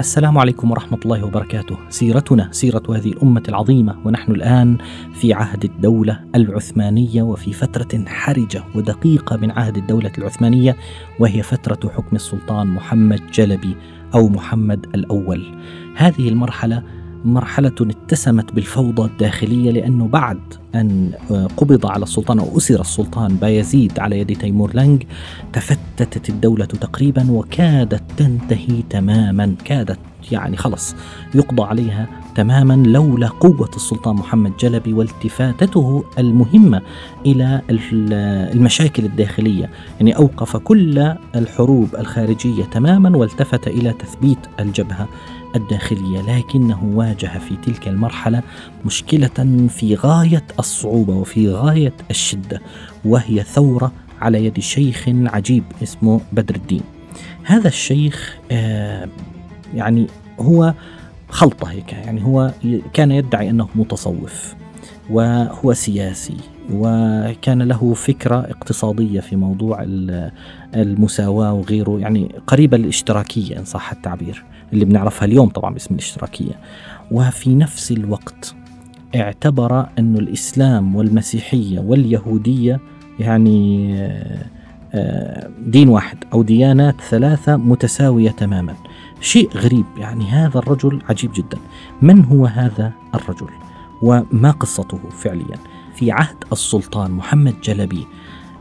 السلام عليكم ورحمة الله وبركاته. سيرتنا سيرة هذه الأمة العظيمة ونحن الآن في عهد الدولة العثمانية وفي فترة حرجة ودقيقة من عهد الدولة العثمانية وهي فترة حكم السلطان محمد جلبي أو محمد الأول. هذه المرحلة مرحلة اتسمت بالفوضى الداخلية لأنه بعد أن قبض على السلطان أو أسر السلطان بايزيد على يد تيمور لانج تفتتت الدولة تقريبا وكادت تنتهي تماما. كادت يعني خلص يقضى عليها تماما لولا قوة السلطان محمد جلبي والتفاتته المهمة إلى المشاكل الداخلية. يعني أوقف كل الحروب الخارجية تماما والتفت إلى تثبيت الجبهة الداخلية لكنه واجه في تلك المرحلة مشكلة في غاية الصعوبة وفي غاية الشدة وهي ثورة على يد شيخ عجيب اسمه بدر الدين. هذا الشيخ آه يعني هو خلطة هيك يعني هو كان يدعي أنه متصوف وهو سياسي وكان له فكرة اقتصادية في موضوع المساواة وغيره يعني قريبة للاشتراكية إن صح التعبير. اللي بنعرفها اليوم طبعا باسم الاشتراكية. وفي نفس الوقت اعتبر أن الإسلام والمسيحية واليهودية يعني آه، دين واحد أو ديانات ثلاثة متساوية تماما. شيء غريب يعني هذا الرجل عجيب جدا. من هو هذا الرجل؟ وما قصته فعليا؟ في عهد السلطان محمد جلبي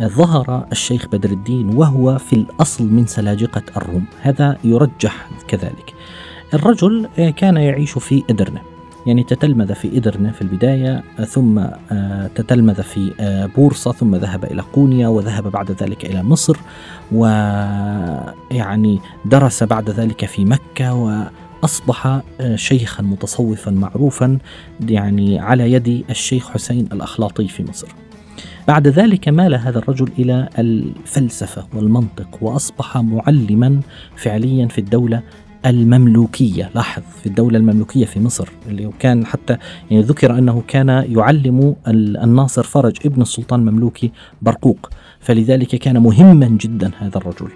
ظهر الشيخ بدر الدين وهو في الأصل من سلاجقة الروم. هذا يرجح كذلك. الرجل كان يعيش في إدرنة يعني تتلمذ في إدرنة في البداية ثم آه، تتلمذ في آه، بورصة ثم ذهب إلى قونيا وذهب بعد ذلك إلى مصر ويعني درس بعد ذلك في مكة وأصبح آه، شيخا متصوفا معروفا يعني على يد الشيخ حسين الأخلاطي في مصر. بعد ذلك مال هذا الرجل إلى الفلسفة والمنطق وأصبح معلما فعليا في الدولة المملوكية. لاحظ في الدولة المملوكية في مصر اللي كان حتى يعني ذكر أنه كان يعلم الناصر فرج ابن السلطان المملوكي برقوق. فلذلك كان مهما جدا هذا الرجل.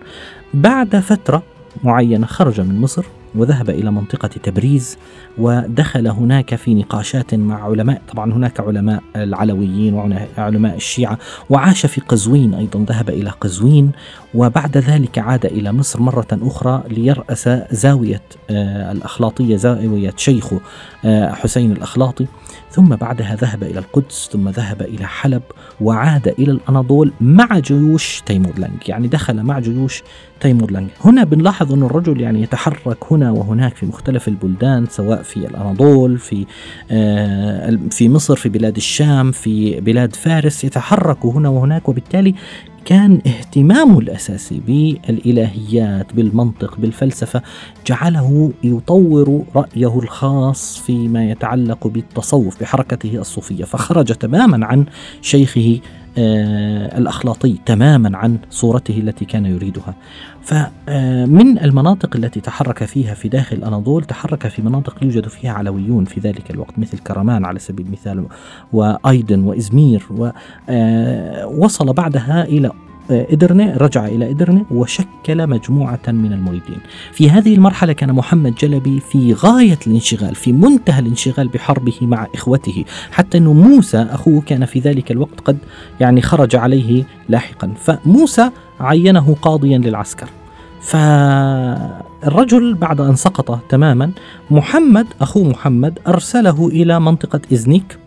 بعد فترة معينة خرج من مصر وذهب إلى منطقة تبريز ودخل هناك في نقاشات مع علماء. طبعا هناك علماء العلويين وعلماء الشيعة وعاش في قزوين أيضا. ذهب إلى قزوين وبعد ذلك عاد إلى مصر مرة أخرى ليرأس زاوية آه، الأخلاطية زاوية شيخه آه، حسين الأخلاطي. ثم بعدها ذهب إلى القدس ثم ذهب إلى حلب وعاد إلى الأناضول مع جيوش تيمور لانج يعني دخل مع جيوش تيمور لانج هنا بنلاحظ أن الرجل يعني يتحرك هنا وهناك في مختلف البلدان سواء في الأناضول في آه، في مصر في بلاد الشام في بلاد فارس يتحرك هنا وهناك. وبالتالي كان اهتمامه الاساسي بالإلهيات بالمنطق بالفلسفة جعله يطور رأيه الخاص فيما يتعلق بالتصوف بحركته الصوفية. فخرج تماما عن شيخه الأخلاطي تماما عن صورته التي كان يريدها. فمن المناطق التي تحرك فيها في داخل الأناضول تحرك في مناطق يوجد فيها علويون في ذلك الوقت مثل كرمان على سبيل المثال وأيدن وإزمير ووصل آه، بعدها إلى إدرنة رجع إلى إدرنة وشكل مجموعة من المريدين. في هذه المرحلة كان محمد جلبي في غاية الانشغال في منتهى الانشغال بحربه مع إخوته حتى أنه موسى أخوه كان في ذلك الوقت قد يعني خرج عليه لاحقا. فموسى عينه قاضيا للعسكر. فالرجل بعد أن سقط تماما محمد أخو محمد أرسله إلى منطقة إزنيك.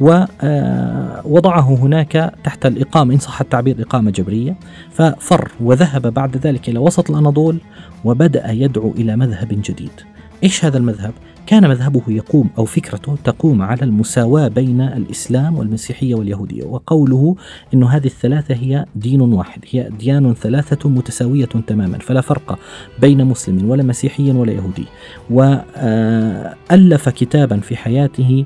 ووضعه هناك تحت الإقامة إن صح التعبير إقامة جبرية. ففر وذهب بعد ذلك إلى وسط الأناضول وبدأ يدعو إلى مذهب جديد. إيش هذا المذهب؟ كان مذهبه يقوم أو فكرته تقوم على المساواة بين الإسلام والمسيحية واليهودية وقوله أن هذه الثلاثة هي دين واحد هي ديان ثلاثة متساوية تماما فلا فرق بين مسلم ولا مسيحي ولا يهودي. وألف كتابا في حياته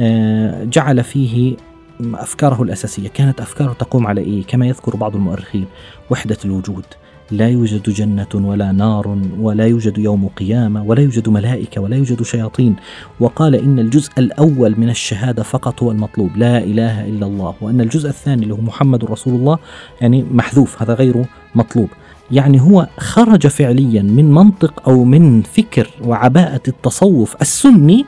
آه، جعل فيه أفكاره الأساسية. كانت أفكاره تقوم على إيه؟ كما يذكر بعض المؤرخين وحدة الوجود. لا يوجد جنة ولا نار ولا يوجد يوم قيامة ولا يوجد ملائكة ولا يوجد شياطين. وقال إن الجزء الأول من الشهادة فقط هو المطلوب. لا إله إلا الله. وأن الجزء الثاني اللي هو محمد رسول الله يعني محذوف هذا غير مطلوب. يعني هو خرج فعليا من منطق أو من فكر وعباءة التصوف السني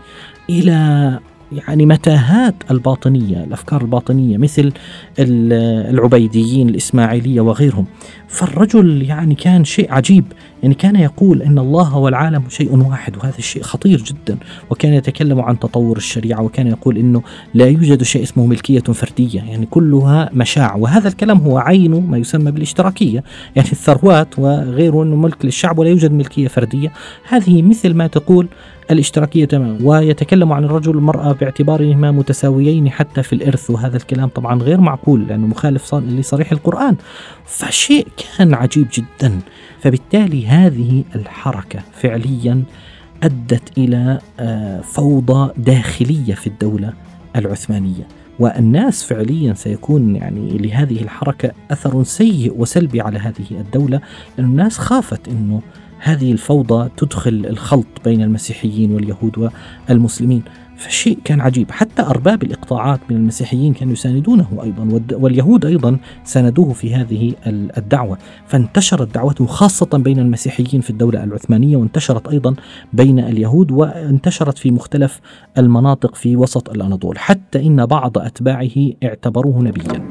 إلى يعني متاهات الباطنية، الأفكار الباطنية مثل العبيديين الإسماعيلية وغيرهم، فالرجل يعني كان شيء عجيب، يعني كان يقول إن الله والعالم شيء واحد وهذا الشيء خطير جدا، وكان يتكلم عن تطور الشريعة وكان يقول إنه لا يوجد شيء اسمه ملكية فردية، يعني كلها مشاع، وهذا الكلام هو عين ما يسمى بالاشتراكية، يعني الثروات وغيره أنه ملك للشعب ولا يوجد ملكية فردية، هذه مثل ما تقول الاشتراكية تماما. ويتكلم عن الرجل والمرأة باعتبارهما متساويين حتى في الإرث وهذا الكلام طبعا غير معقول لأنه مخالف لصريح القرآن. فشيء كان عجيب جدا. فبالتالي هذه الحركة فعليا أدت إلى آه، فوضى داخلية في الدولة العثمانية. والناس فعليا سيكون يعني لهذه الحركة أثر سيء وسلبي على هذه الدولة لأن الناس خافت أنه هذه الفوضى تدخل الخلط بين المسيحيين واليهود والمسلمين. فشيء كان عجيب. حتى أرباب الإقطاعات من المسيحيين كانوا يساندونه أيضا واليهود أيضا ساندوه في هذه الدعوة. فانتشرت دعوته خاصة بين المسيحيين في الدولة العثمانية وانتشرت أيضا بين اليهود وانتشرت في مختلف المناطق في وسط الأناضول. حتى إن بعض أتباعه اعتبروه نبيا.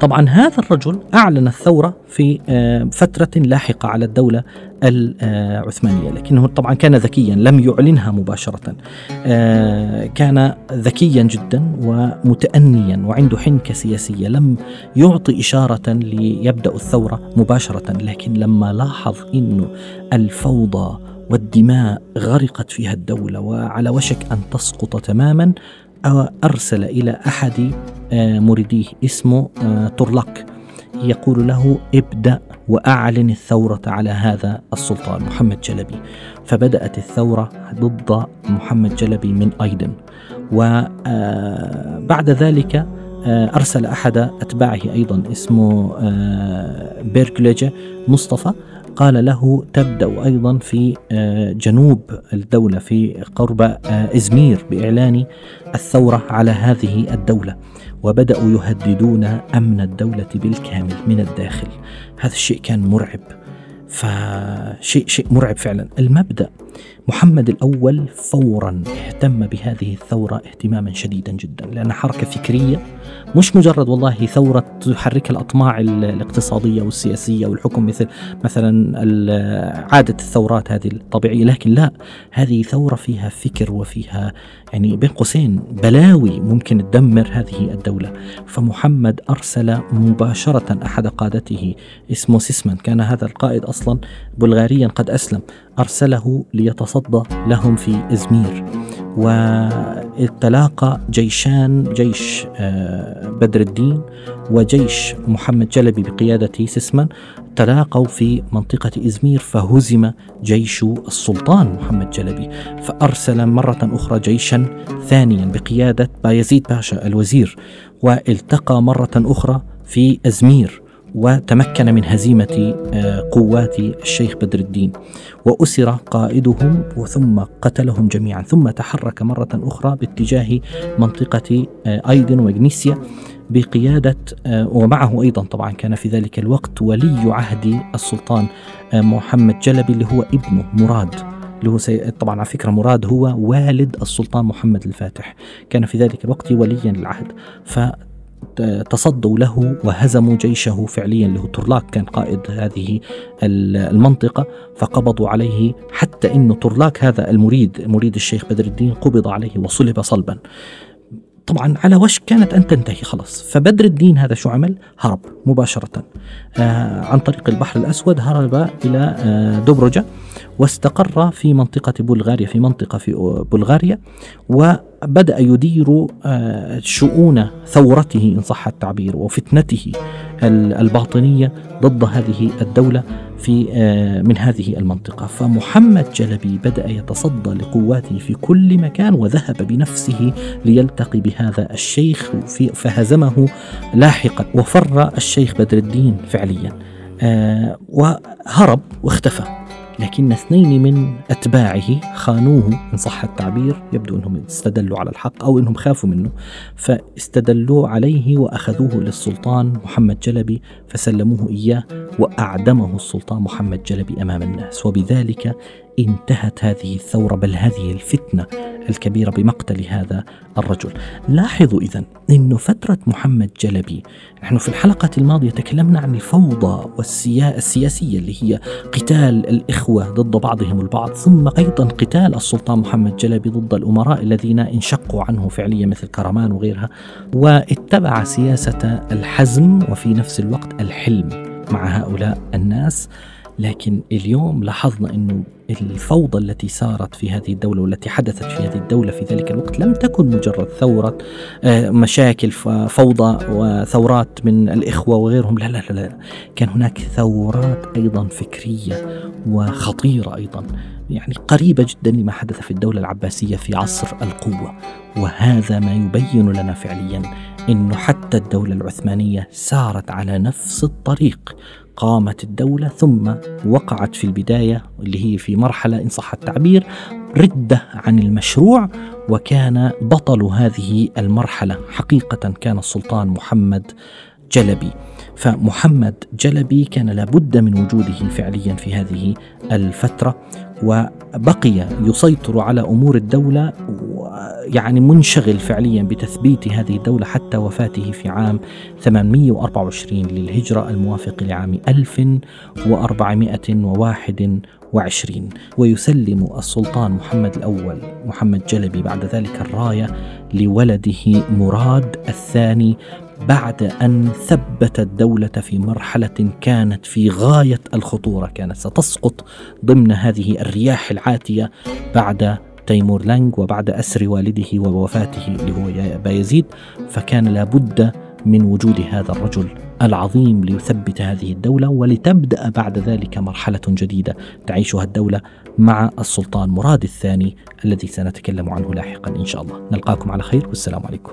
طبعا هذا الرجل أعلن الثورة في آه، فترة لاحقة على الدولة العثمانية لكنه طبعا كان ذكيا لم يعلنها مباشرة. آه، كان ذكيا جدا ومتأنيا وعنده حنكة سياسية لم يعطي إشارة ليبدأ الثورة مباشرة لكن لما لاحظ أنه الفوضى والدماء غرقت فيها الدولة وعلى وشك أن تسقط تماما أرسل إلى أحد آه، مريديه اسمه آه، طرلق. يقول له ابدأ وأعلن الثورة على هذا السلطان محمد جلبي. فبدأت الثورة ضد محمد جلبي من أيدن. وبعد آه، ذلك أرسل أحد أتباعه أيضا اسمه بيركليجة مصطفى قال له تبدأ أيضا في آه، جنوب الدولة في قرب آه، إزمير بإعلان الثورة على هذه الدولة وبدأوا يهددون أمن الدولة بالكامل من الداخل. هذا الشيء كان مرعب فشيء شيء مرعب فعلا. المبدأ محمد الأول فورا اهتم بهذه الثورة اهتماما شديدا جدا لأنها حركة فكرية مش مجرد والله ثورة تحركها الأطماع الاقتصادية والسياسية والحكم مثل مثلا عادة الثورات هذه الطبيعية لكن لا هذه ثورة فيها فكر وفيها يعني بين قوسين بلاوي ممكن تدمر هذه الدولة. فمحمد أرسل مباشرة أحد قادته اسمه سيسمان كان هذا القائد أصلا بلغاريا قد أسلم. أرسله ليتصدى لهم في إزمير. وتلاقى جيشان جيش آه، بدر الدين وجيش محمد جلبي بقيادة سسمان تلاقوا في منطقة إزمير فهزم جيش السلطان محمد جلبي فأرسل مرة أخرى جيشا ثانيا بقيادة بايزيد باشا الوزير والتقى مرة أخرى في أزمير. وتمكن من هزيمة آه، قوات الشيخ بدر الدين. وأسر قائدهم وثم قتلهم جميعا ثم تحرك مرة أخرى باتجاه منطقة آه، أيدن وإغنيسيا بقيادة آه، ومعه أيضا طبعا كان في ذلك الوقت ولي عهد السلطان محمد جلبي اللي هو ابنه مراد اللي هو سي... طبعا على فكرة مراد هو والد السلطان محمد الفاتح. كان في ذلك الوقت وليا للعهد. ف تصدوا له وهزموا جيشه فعليا هو ترلاك كان قائد هذه المنطقة فقبضوا عليه حتى أن ترلاك هذا المريد مريد الشيخ بدر الدين قبض عليه وصلب صلبا. طبعا على وشك كانت أن تنتهي خلاص. فبدر الدين هذا شو عمل؟ هرب مباشرة آه عن طريق البحر الأسود هرب إلى آه دبرجة. واستقر في منطقة بلغاريا في منطقة في بلغاريا وبدأ يدير آه، شؤون ثورته إن صح التعبير وفتنته الباطنية ضد هذه الدولة في آه، من هذه المنطقة. فمحمد جلبي بدأ يتصدى لقواته في كل مكان وذهب بنفسه ليلتقي بهذا الشيخ فهزمه لاحقا وفر الشيخ بدر الدين فعليا آه، وهرب واختفى. لكن اثنين من أتباعه خانوه إن صح التعبير يبدو أنهم استدلوا على الحق أو أنهم خافوا منه فاستدلوا عليه وأخذوه للسلطان محمد جلبي فسلموه إياه وأعدمه السلطان محمد جلبي أمام الناس. وبذلك انتهت هذه الثورة بل هذه الفتنة الكبيرة بمقتل هذا الرجل. لاحظوا إذا أن فترة محمد جلبي نحن في الحلقة الماضية تكلمنا عن الفوضى والسياسية اللي هي قتال الإخوة ضد بعضهم البعض ثم أيضا قتال السلطان محمد جلبي ضد الأمراء الذين انشقوا عنه فعليا مثل كرمان وغيرها واتبع سياسة الحزم وفي نفس الوقت الحلم مع هؤلاء الناس. لكن اليوم لاحظنا إنه الفوضى التي سارت في هذه الدولة والتي حدثت في هذه الدولة في ذلك الوقت لم تكن مجرد ثورة آه، مشاكل فوضى وثورات من الإخوة وغيرهم. لا لا لا, لا. كان هناك ثورات أيضا فكرية وخطيرة أيضا يعني قريبة جدا لما حدث في الدولة العباسية في عصر القوة. وهذا ما يبين لنا فعليا أنه حتى الدولة العثمانية سارت على نفس الطريق. قامت الدولة ثم وقعت في البداية اللي هي في مرحلة إن صح التعبير ردة عن المشروع وكان بطل هذه المرحلة. حقيقة كان السلطان محمد جلبي. فمحمد جلبي كان لابد من وجوده فعليا في هذه الفترة وبقي يسيطر على أمور الدولة يعني منشغل فعليا بتثبيت هذه الدولة حتى وفاته في عام 824 للهجرة الموافق لعام 1421 ويسلم السلطان محمد الأول محمد جلبي بعد ذلك الراية لولده مراد الثاني بعد أن ثبت الدولة في مرحلة كانت في غاية الخطورة كانت ستسقط ضمن هذه الرياح العاتية بعد تيمور لانج وبعد أسر والده ووفاته اللي هو بايزيد فكان لابد من وجود هذا الرجل العظيم ليثبت هذه الدولة ولتبدأ بعد ذلك مرحلة جديدة تعيشها الدولة مع السلطان مراد الثاني الذي سنتكلم عنه لاحقا إن شاء الله. نلقاكم على خير والسلام عليكم.